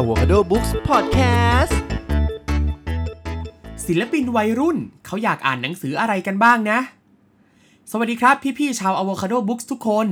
Avocado Books Podcast ศิลปินวัยรุ่นเขาอยากอ่านหนังสืออะไรกันบ้างนะ สวัสดีครับพี่ๆชาว Avocado Books ทุกคน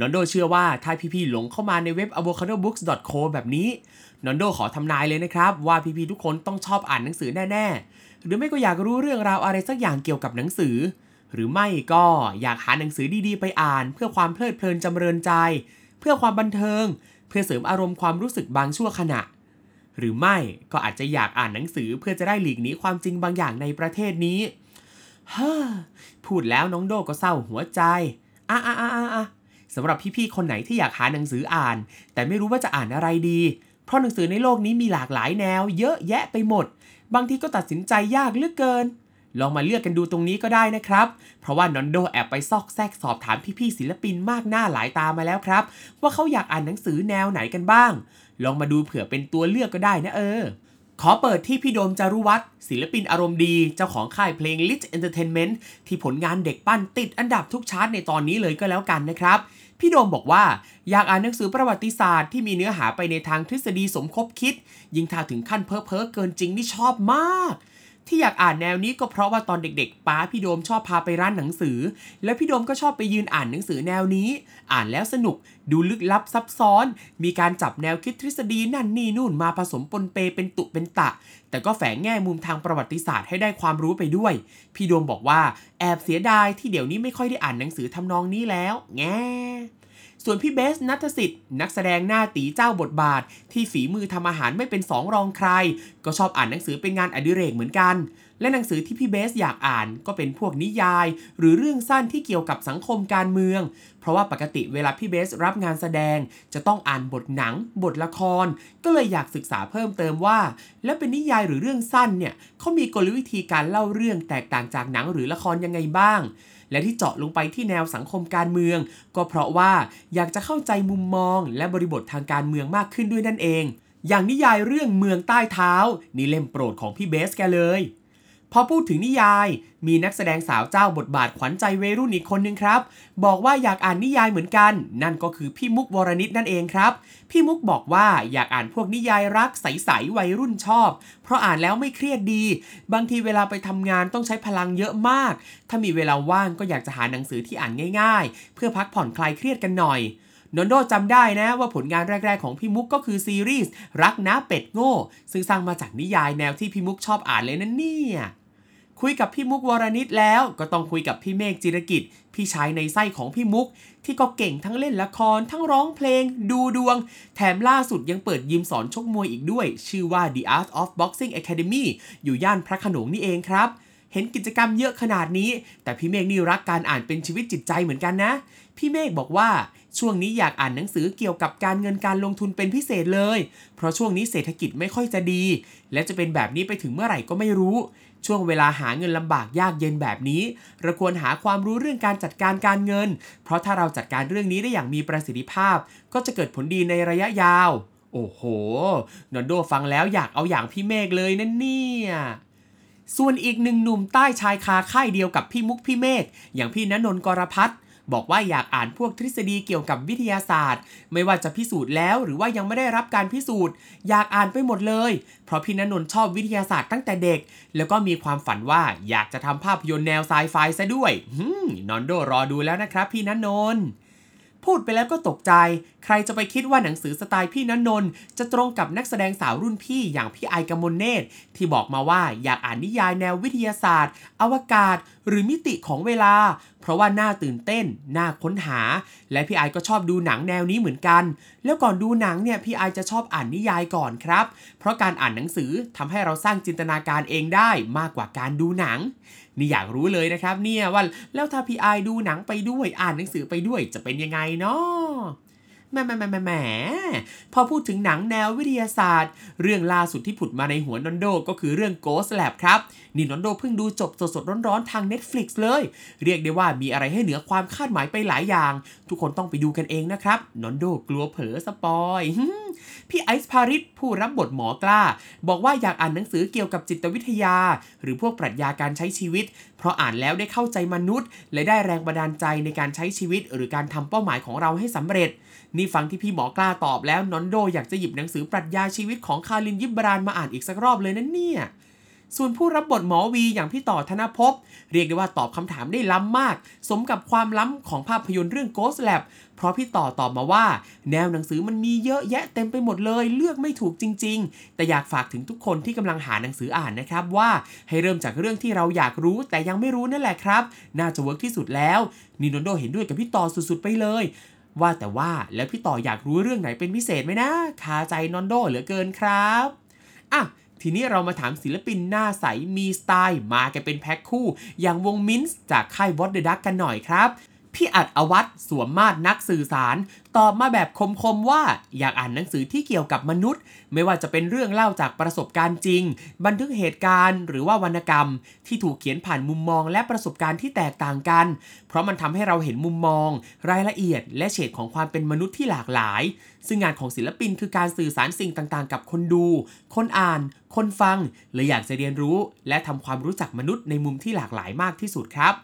นอนโดเชื่อว่าถ้าพี่ๆหลงเข้ามาในเว็บ avocadobooks.co แบบนี้นอนโดขอทำนายเลยนะครับ ว่าพี่ๆทุกคนต้องชอบอ่านหนังสือแน่ๆ หรือไม่ก็อยากรู้เรื่องราวอะไรสักอย่างเกี่ยวกับหนังสือ หรือไม่ก็อยากหาหนังสือดีๆ ไปอ่าน เพื่อความเพลิดเพลินจำเริญใจ เพื่อความบันเทิง เพื่อเสริมอารมณ์ความรู้สึกบางชั่วขณะ หรือไม่ก็อาจจะอยากอ่านหนังสือเพื่อจะได้หลีกหนีความจริงบางอย่างในประเทศนี้ฮ้พูดแล้วน้องโดก็เศร้าหัวใจอะอะอะอะสำหรับพี่ๆคนไหนที่อยากหาหนังสืออ่าน แต่ไม่รู้ว่าจะอ่านอะไรดี เพราะหนังสือในโลกนี้มีหลากหลายแนว เยอะแยะไปหมด บางทีก็ตัดสินใจยากเหลือเกิน ลองมาเลือกกันดูตรงนี้ก็ได้นะครับ เพราะว่านอนโดแอบไปซอกแซกสอบถามพี่ๆศิลปินมากหน้าหลายตามาแล้วครับ ว่าเขาอยากอ่านหนังสือแนวไหนกันบ้าง ลองมาดูเผื่อเป็นตัวเลือกก็ได้นะเออ ขอเปิดที่พี่โดมจารุวัฒน์ศิลปินอารมณ์ดีเจ้าของค่ายเพลง Lit Entertainment ที่ผลงานเด็กปั้นติดอันดับทุกชาร์ตในตอนนี้เลยก็แล้วกันนะครับพี่โดมบอกว่าอยากอ่านหนังสือประวัติศาสตร์ที่มีเนื้อหาไปในทางทฤษฎีสมคบคิด ยิ่งถ้าถึงขั้นเพ้อเพ้อเกินจริงนี่ชอบมาก ที่อยากอ่านแนวนี้ก็เพราะว่าตอนเด็กๆป้าพี่โดมชอบพาไปร้านหนังสือ แล้วพี่โดมก็ชอบไปยืนอ่านหนังสือแนวนี้ อ่านแล้วสนุก ดูลึกลับซับซ้อน มีการจับแนวคิดทฤษฎีนั่นนี่นู่นมาผสมปนเปเป็นตุเป็นตะ แต่ก็แฝงแง่มุมทางประวัติศาสตร์ให้ได้ความรู้ไปด้วย พี่โดมบอกว่าแอบเสียดายที่เดี๋ยวนี้ไม่ค่อยได้อ่านหนังสือทำนองนี้แล้ว แง่ ส่วนพี่เบสนัทสิทธิ์นักแสดงหน้าตีเจ้าบทบาท ที่ฝีมือทำอาหารไม่เป็นสองรองใคร ก็ชอบอ่านหนังสือเป็นงานอดิเรกเหมือนกัน และหนังสือที่พี่เบสอยากอ่านก็เป็นพวกนิยาย หรือเรื่องสั้นที่เกี่ยวกับสังคมการเมือง เพราะว่าปกติเวลาพี่เบสรับงานแสดง จะต้องอ่านบทหนัง บทละคร ก็เลยอยากศึกษาเพิ่มเติมว่า แล้วเป็นนิยายหรือเรื่องสั้นเนี่ยเขามีกลวิธีการเล่าเรื่องแตกต่างจากหนังหรือละครยังไงบ้าง และที่เจาะลงไปที่แนวสังคมการเมือง ก็เพราะว่าอยากจะเข้าใจมุมมอง และบริบททางการเมืองมากขึ้นด้วยนั่นเอง อย่างนิยายเรื่องเมืองใต้เท้า นี่เล่มโปรดของพี่เบสแกเลย พอพูดถึงนิยาย มีนักแสดงสาวเจ้าบทบาทขวัญใจวัยรุ่นอีกคนนึงครับ บอกว่าอยากอ่านนิยายเหมือนกัน นั่นก็คือพี่มุกวรนิตนั่นเองครับ พี่มุกบอกว่าอยากอ่านพวกนิยายรักใสๆวัยรุ่นชอบ เพราะอ่านแล้วไม่เครียดดี บางทีเวลาไปทำงานต้องใช้พลังเยอะมาก ถ้ามีเวลาว่างก็อยากจะหาหนังสือที่อ่านง่าย ๆ เพื่อพักผ่อนคลายเครียดกันหน่อย นนโดจำได้นะว่าผลงานแรก ๆ ของพี่มุกก็คือซีรีส์รักนะเป็ดโง่ ซึ่งสร้างมาจากนิยายแนวที่พี่มุกชอบอ่านเลยนั่นเนี่ยคุยกับพี่มุกวรนิตแล้วก็ต้องคุยกับพี่เมฆจิรกิจ พี่ชายในไส้ของพี่มุก ที่ก็เก่งทั้งเล่นละคร ทั้งร้องเพลง ดูดวง แถมล่าสุดยังเปิดยิมสอนชกมวยอีกด้วย ชื่อว่า The Art of Boxing Academy อยู่ย่านพระขนงนี่เองครับ เห็นกิจกรรมเยอะขนาดนี้ แต่พี่เมฆนี่รักการอ่านเป็นชีวิตจิตใจเหมือนกันนะ พี่เมฆบอกว่าช่วงนี้อยากอ่านหนังสือเกี่ยวกับการเงินการลงทุนเป็นพิเศษเลย เพราะช่วงนี้เศรษฐกิจไม่ค่อยจะดี และจะเป็นแบบนี้ไปถึงเมื่อไหร่ก็ไม่รู้ ช่วงเวลาหาเงินลำบากยากเย็นแบบนี้ เราควรหาความรู้เรื่องการจัดการการเงิน เพราะถ้าเราจัดการเรื่องนี้ได้อย่างมีประสิทธิภาพ ก็จะเกิดผลดีในระยะยาว โอ้โห นอนโดฟังแล้วอยากเอาอย่างพี่เมฆเลยนั่นเนี่ย ส่วนอีกหนึ่งหนุ่มใต้ชายคาค่ายเดียวกับพี่มุกพี่เมฆอย่างพี่ณนนท์กรพัฒน์บอกว่าอยากอ่านพวกทฤษฎีเกี่ยวกับวิทยาศาสตร์ ไม่ว่าจะพิสูจน์แล้วหรือว่ายังไม่ได้รับการพิสูจน์ อยากอ่านไปหมดเลย เพราะพี่ณนนท์ชอบวิทยาศาสตร์ตั้งแต่เด็ก แล้วก็มีความฝันว่าอยากจะทำภาพยนตร์แนวไซไฟซะด้วยฮึมนอนโดรอดูแล้วนะครับพี่ณนนท์ พูดไปแล้วก็ตกใจ ใครจะไปคิดว่าหนังสือสไตล์พี่ณนนน์จะตรงกับนักแสดงสาวรุ่นพี่อย่างพี่ไอกมลเนตรที่บอกมาว่าอยากอ่านนิยายแนววิทยาศาสตร์ อวกาศ หรือมิติของเวลาเพราะว่าน่าตื่นเต้น น่าค้นหา และพี่ไอก็ชอบดูหนังแนวนี้เหมือนกัน แล้วก่อนดูหนังเนี่ยพี่ไอจะชอบอ่านนิยายก่อนครับ เพราะการอ่านหนังสือทำให้เราสร้างจินตนาการเองได้มากกว่าการดูหนัง นี่อยากรู้เลยนะครับเนี่ยว่าแล้วถ้าพี่ไอดูหนังไปด้วยอ่านหนังสือไปด้วยจะเป็นยังไงเนาะ แหมแหมแหมแหมแหมพอพูดถึงหนังแนววิทยาศาสตร์ เรื่องล่าสุดที่ผุดมาในหัวนอนโดก็คือเรื่อง Ghost Lab ครับนี่นอนโดเพิ่งดูจบสดๆร้อนๆทาง Netflix เลย เรียกได้ว่ามีอะไรให้เหนือความคาดหมายไปหลายอย่าง ทุกคนต้องไปดูกันเองนะครับนอนโดกลัวเผลอสปอยพี่ไอซ์พาริสผู้รับบทหมอกล้า บอกว่าอยากอ่านหนังสือเกี่ยวกับจิตวิทยา หรือพวกปรัชญาการใช้ชีวิต เพราะอ่านแล้วได้เข้าใจมนุษย์ และได้แรงบันดาลใจในการใช้ชีวิต หรือการทำเป้าหมายของเราให้สำเร็จ นี่ฟังที่พี่หมอกล้าตอบแล้วนอนโดอยากจะหยิบหนังสือปรัชญาชีวิตของคารินยิบบรานมาอ่านอีกสักรอบเลยนะเนี่ยส่วนผู้รับบทหมอวีอย่างพี่ต่อธนภพ เรียกได้ว่าตอบคำถามได้ล้ำมาก สมกับความล้ำของภาพยนตร์เรื่อง Ghost Lab เพราะพี่ต่อตอบมาว่า แนวหนังสือมันมีเยอะแยะเต็มไปหมดเลย เลือกไม่ถูกจริง ๆ แต่อยากฝากถึงทุกคนที่กำลังหาหนังสืออ่านนะครับว่าให้เริ่มจากเรื่องที่เราอยากรู้แต่ยังไม่รู้นั่นแหละครับ น่าจะเวิร์กที่สุดแล้วนอนโดเห็นด้วยกับพี่ต่อสุดๆไปเลย ว่าแต่ว่าแล้วพี่ต่ออยากรู้เรื่องไหนเป็นพิเศษไหมนะคาใจนอนโดเหลือเกินครับอะทีนี้เรามาถามศิลปินหน้าใสมีสไตล์ มากันเป็นแพ็คคู่ อย่างวง Mints จากค่าย What The Duck กันหน่อยครับ พี่อัดอวัตสวมมาดนักสื่อสารตอบมาแบบคมๆว่าอยากอ่านหนังสือที่เกี่ยวกับมนุษย์ ไม่ว่าจะเป็นเรื่องเล่าจากประสบการณ์จริง บันทึกเหตุการณ์หรือว่าวรรณกรรม ที่ถูกเขียนผ่านมุมมองและประสบการณ์ที่แตกต่างกัน เพราะมันทำให้เราเห็นมุมมอง รายละเอียด และเฉดของความเป็นมนุษย์ที่หลากหลาย ซึ่งงานของศิลปินคือการสื่อสารสิ่งต่างๆ กับคนดู คนอ่าน คนฟังเลยอยากจะเรียนรู้ และทำความรู้จักมนุษย์ในมุมที่หลากหลายมากที่สุดครับ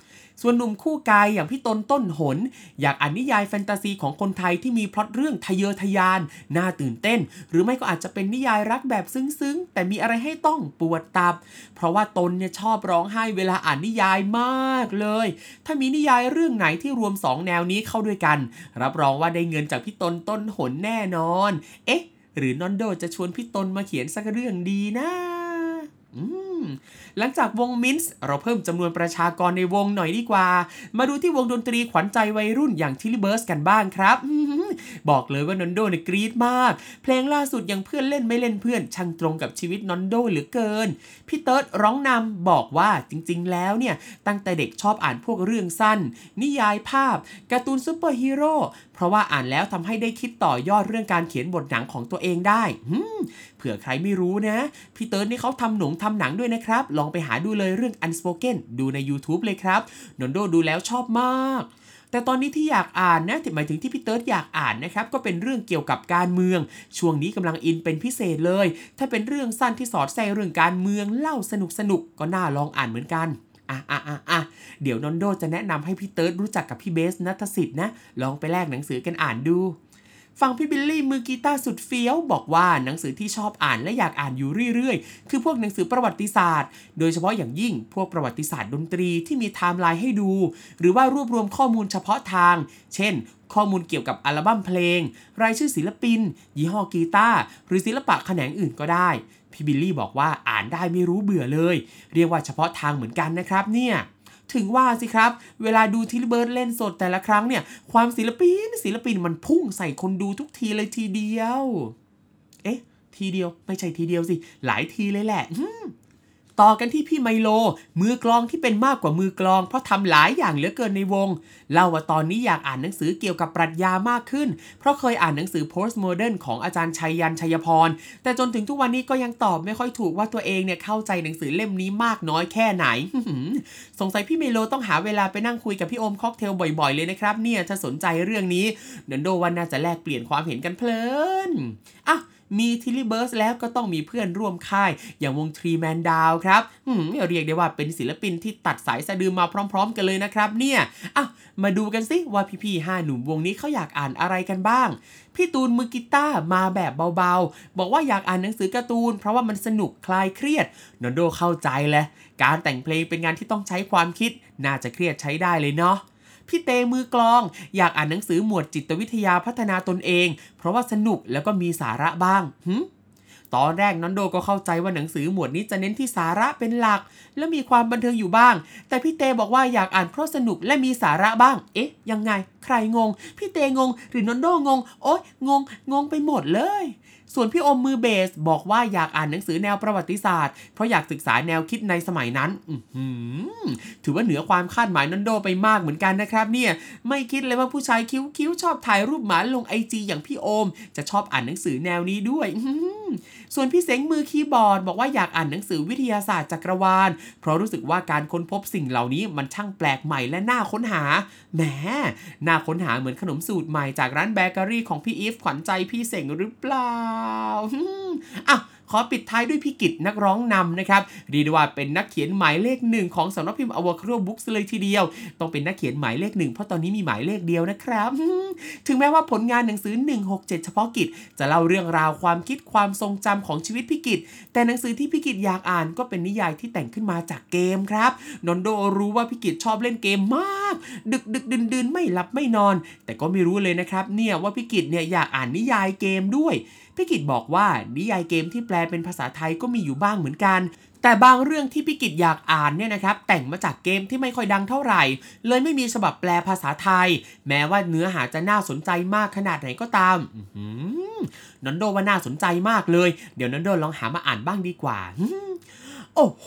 ส่วนหนุ่มคู่กายอย่างพี่ตนต้นหน อยากอ่านนิยายแฟนตาซีของคนไทยที่มีพล็อตเรื่องทะเยอทะยาน น่าตื่นเต้น หรือไม่ก็อาจจะเป็นนิยายรักแบบซึ้งๆ แต่มีอะไรให้ต้องปวดตับ เพราะว่าตนเนี่ยชอบร้องไห้เวลาอ่านนิยายมากเลย ถ้ามีนิยายเรื่องไหนที่รวม 2 แนวนี้เข้าด้วยกัน รับรองว่าได้เงินจากพี่ตนต้นหนแน่นอน เอ๊ะ หรือนอนโดจะชวนพี่ตนมาเขียนสักเรื่องดีนะ อืม หลังจากวง Mints เราเพิ่มจำนวนประชากรในวงหน่อยดีกว่า มาดูที่วงดนตรีขวัญใจวัยรุ่นอย่าง Tilly Birds กันบ้างครับ บอกเลยว่านอนโดเนี่ยกรี๊ดมาก เพลงล่าสุดอย่างเพื่อนเล่นไม่เล่นเพื่อนช่างตรงกับชีวิตนอนโดเหลือเกิน พี่เติร์ดร้องนำบอกว่าจริงๆ แล้วเนี่ยตั้งแต่เด็กชอบอ่านพวกเรื่องสั้น นิยายภาพการ์ตูนซูเปอร์ฮีโร่เพราะว่าอ่านแล้วทำให้ได้คิดต่อยอดเรื่องการเขียนบทหนังของตัวเองได้ ผื่อใครไม่รู้นะ พี่เติร์ดนี่เขาทำหนงทำหนังด้วยนะครับ ลองไปหาดูเลยเรื่อง Unspoken ดูใน YouTube เลยครับนนโดดูแล้วชอบมากแต่ตอนนี้ที่อยากอ่านนะหมายถึงที่พี่เติร์ดอยากอ่านนะครับก็เป็นเรื่องเกี่ยวกับการเมือง ช่วงนี้กำลังอินเป็นพิเศษเลย ถ้าเป็นเรื่องสั้นที่สอดแทรกเรื่องการเมืองเล่าสนุกสนุกก็น่าลองอ่านเหมือนกันอะอะอะอะเดี๋ยวนนโดจะแนะนำให้พี่เติร์ดรู้จักกับพี่เบสนัทสิทธิ์นะลองไปแลกหนังสือกันอ่านดู ฟังพี่บิลลี่มือกีตาร์สุดเฟี้ยวบอกว่าหนังสือที่ชอบอ่านและอยากอ่านอยู่เรื่อยๆ คือพวกหนังสือประวัติศาสตร์ โดยเฉพาะอย่างยิ่งพวกประวัติศาสตร์ดนตรีที่มีไทม์ไลน์ให้ดู หรือว่ารวบรวมข้อมูลเฉพาะทาง เช่น ข้อมูลเกี่ยวกับอัลบั้มเพลง รายชื่อศิลปิน ยี่ห้อกีตาร์หรือศิลปะแขนงอื่นก็ได้ พี่บิลลี่บอกว่าอ่านได้ไม่รู้เบื่อเลย เรียกว่าเฉพาะทางเหมือนกันนะครับเนี่ย ถึงว่าสิครับ เวลาดูทิลเบิร์ดเล่นสดแต่ละครั้งเนี่ย ความศิลปินศิลปินมันพุ่งใส่คนดูทุกทีเลยทีเดียว เอ๊ะ ทีเดียวไม่ใช่ทีเดียวสิ หลายทีเลยแหละ ต่อกันที่พี่ไมโล มือกลองที่เป็นมากกว่ามือกลอง เพราะทำหลายอย่างเหลือเกินในวง เล่าว่าตอนนี้อยากอ่านหนังสือเกี่ยวกับปรัชญามากขึ้น เพราะเคยอ่านหนังสือ postmodern ของอาจารย์ชัยยันชัยพร แต่จนถึงทุกวันนี้ก็ยังตอบไม่ค่อยถูกว่าตัวเองเนี่ยเข้าใจหนังสือเล่มนี้มากน้อยแค่ไหน สงสัยพี่ไมโลต้องหาเวลาไปนั่งคุยกับพี่โอมค็อกเทลบ่อยๆเลยนะครับเนี่ยถ้าสนใจเรื่องนี้นอนโดว่าน่าจะแลกเปลี่ยนความเห็นกันเพลินอะ มี Tilly Birds แล้วก็ต้องมีเพื่อนร่วมค่าย อย่างวง Three Man Down ครับอืมเรียกได้ว่าเป็นศิลปินที่ตัดสายสะดือมาพร้อม ๆ กันเลยนะครับเนี่ยอะมาดูกันสิว่าพี่ๆห้าหนุ่มวงนี้เขาอยากอ่านอะไรกันบ้าง พี่ตูนมือกีตาร์มาแบบเบาๆ บอกว่าอยากอ่านหนังสือการ์ตูน เพราะว่ามันสนุกคลายเครียดนอนโดเข้าใจแหละการแต่งเพลงเป็นงานที่ต้องใช้ความคิด น่าจะเครียดใช้ได้เลยเนาะ พี่เตมือกลอง อยากอ่านหนังสือหมวดจิตวิทยาพัฒนาตนเอง เพราะว่าสนุกแล้วก็มีสาระบ้างหึตอนแรกนอนโดก็เข้าใจว่าหนังสือหมวดนี้จะเน้นที่สาระเป็นหลัก และมีความบันเทิงอยู่บ้าง แต่พี่เตบอกว่าอยากอ่านเพราะสนุกและมีสาระบ้าง เอ๊ะ ยังไง ใครงง พี่เตงง หรือนอนโดงง โอ๊ยงง งงไปหมดเลย ส่วนพี่อมมือเบสบอกว่าอยากอ่านหนังสือแนวประวัติศาสตร์ เพราะอยากศึกษาแนวคิดในสมัยนั้นอถือว่าเหนือความคาดหมายนันโดไปมากเหมือนกันนะครับเนี่ย ไม่คิดเลยว่าผู้ชายคิ้วๆชอบถ่ายรูปหมาลงไอจีอย่างพี่โอม จะชอบอ่านหนังสือแนวนี้ด้วย ส่วนพี่เสงมือคีย์บอร์ดบอกว่าอยากอ่านหนังสือวิทยาศาสตร์จักรวาล เพราะรู้สึกว่าการค้นพบสิ่งเหล่านี้มันช่างแปลกใหม่และน่าค้นหา แหม น่าค้นหาเหมือนขนมสูตรใหม่จากร้านเบเกอรี่ของพี่อีฟขวัญใจพี่เสงหรือเปล่าอะ อปิดท้ายด้วยพี่กิจนักร้องนำนะครับเรียกได้ว่าเป็นนักเขียนหมายเลขหนึ่งของสำนักพิมพ์ Avocado Books เลยทีเดียว ต้องเป็นนักเขียนหมายเลขหนึ่งเพราะตอนนี้มีหมายเลขเดียวนะครับ ถึงแม้ว่าผลงานหนังสือ 167 เฉพาะกิจ จะเล่าเรื่องราวความคิดความทรงจำของชีวิตพี่กิจ แต่หนังสือที่พี่กิจอยากอ่านก็เป็นนิยายที่แต่งขึ้นมาจากเกมครับนนโดรู้ว่าพี่กิจชอบเล่นเกมมาก ดึกดึกดื่นดื่นไม่หลับไม่นอน แต่ก็ไม่รู้เลยนะครับเนี่ยว่าพี่กิจเนี่ยอยากอ่านนิยายเกมด้วย พี่กิจบอกว่านิยายเกมที่แปลเป็นภาษาไทยก็มีอยู่บ้างเหมือนกัน แต่บางเรื่องที่พี่กิจอยากอ่านเนี่ยนะครับแต่งมาจากเกมที่ไม่ค่อยดังเท่าไหร่ เลยไม่มีฉบับแปลภาษาไทย แม้ว่าเนื้อหาจะน่าสนใจมากขนาดไหนก็ตามนอนโดว่าน่าสนใจมากเลย เดี๋ยวนอนโดลองหามาอ่านบ้างดีกว่าโอ้โห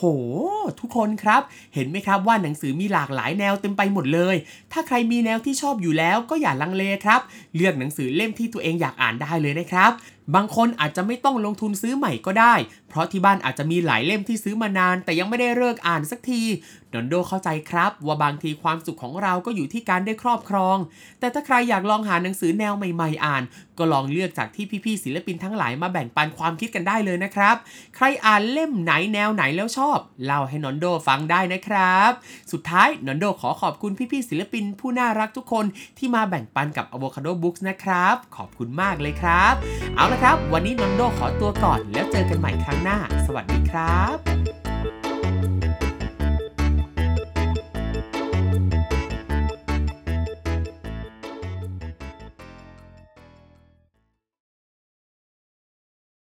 ทุกคนครับ เห็นไหมครับว่าหนังสือมีหลากหลายแนวเต็มไปหมดเลย ถ้าใครมีแนวที่ชอบอยู่แล้วก็อย่าลังเลครับ เลือกหนังสือเล่มที่ตัวเองอยากอ่านได้เลยนะครับ บางคนอาจจะไม่ต้องลงทุนซื้อใหม่ก็ได้เพราะที่บ้านอาจจะมีหลายเล่มที่ซื้อมานาน แต่ยังไม่ได้เลิกอ่านสักทีนอนโดเข้าใจครับ ว่าบางทีความสุขของเราก็อยู่ที่การได้ครอบครอง แต่ถ้าใครอยากลองหาหนังสือแนวใหม่ๆ อ่าน ก็ลองเลือกจากที่พี่ๆศิลปินทั้งหลายมาแบ่งปันความคิดกันได้เลยนะครับ ใครอ่านเล่มไหนแนวไหนแล้วชอบเล่าให้นอนโดฟังได้นะครับ สุดท้ายนอนโดขอขอบคุณพี่ๆศิลปินผู้น่ารักทุกคนที่มาแบ่งปันกับ Avocado Books นะครับ ขอบคุณมากเลยครับ เอาละครับ วันนี้นอนโดขอตัวก่อนแล้วเจอกันใหม่ครั้งหน้า สวัสดีครับ